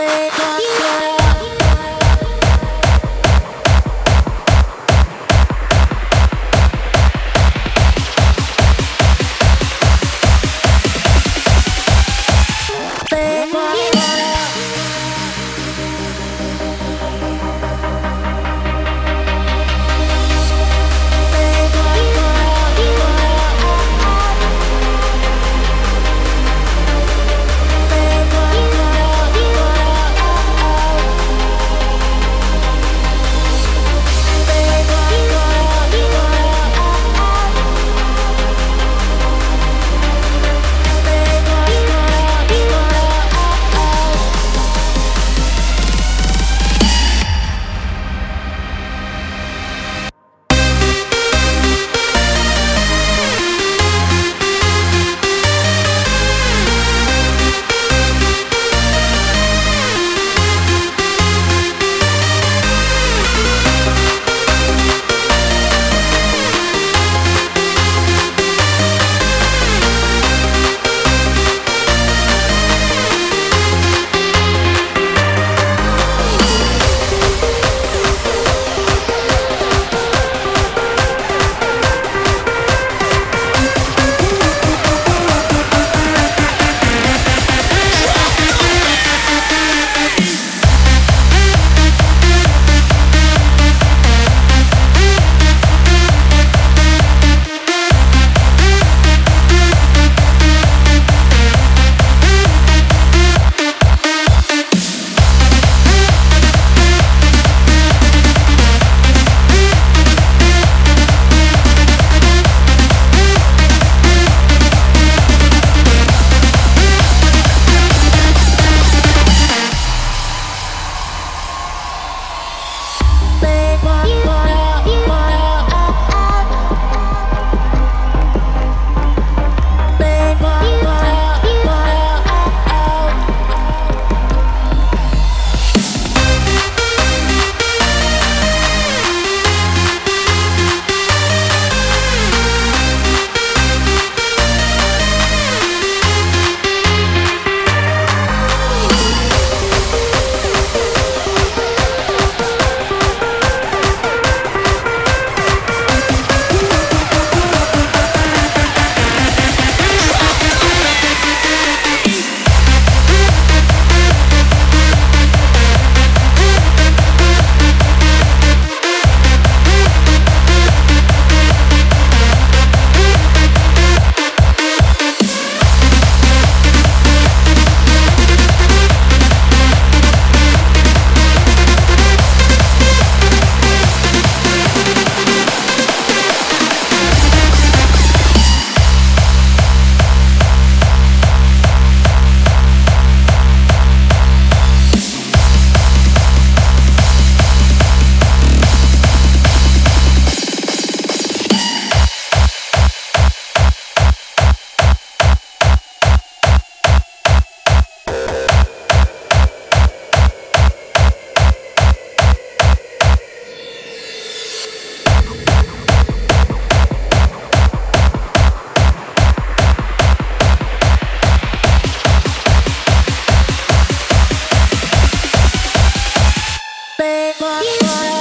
baby. baby.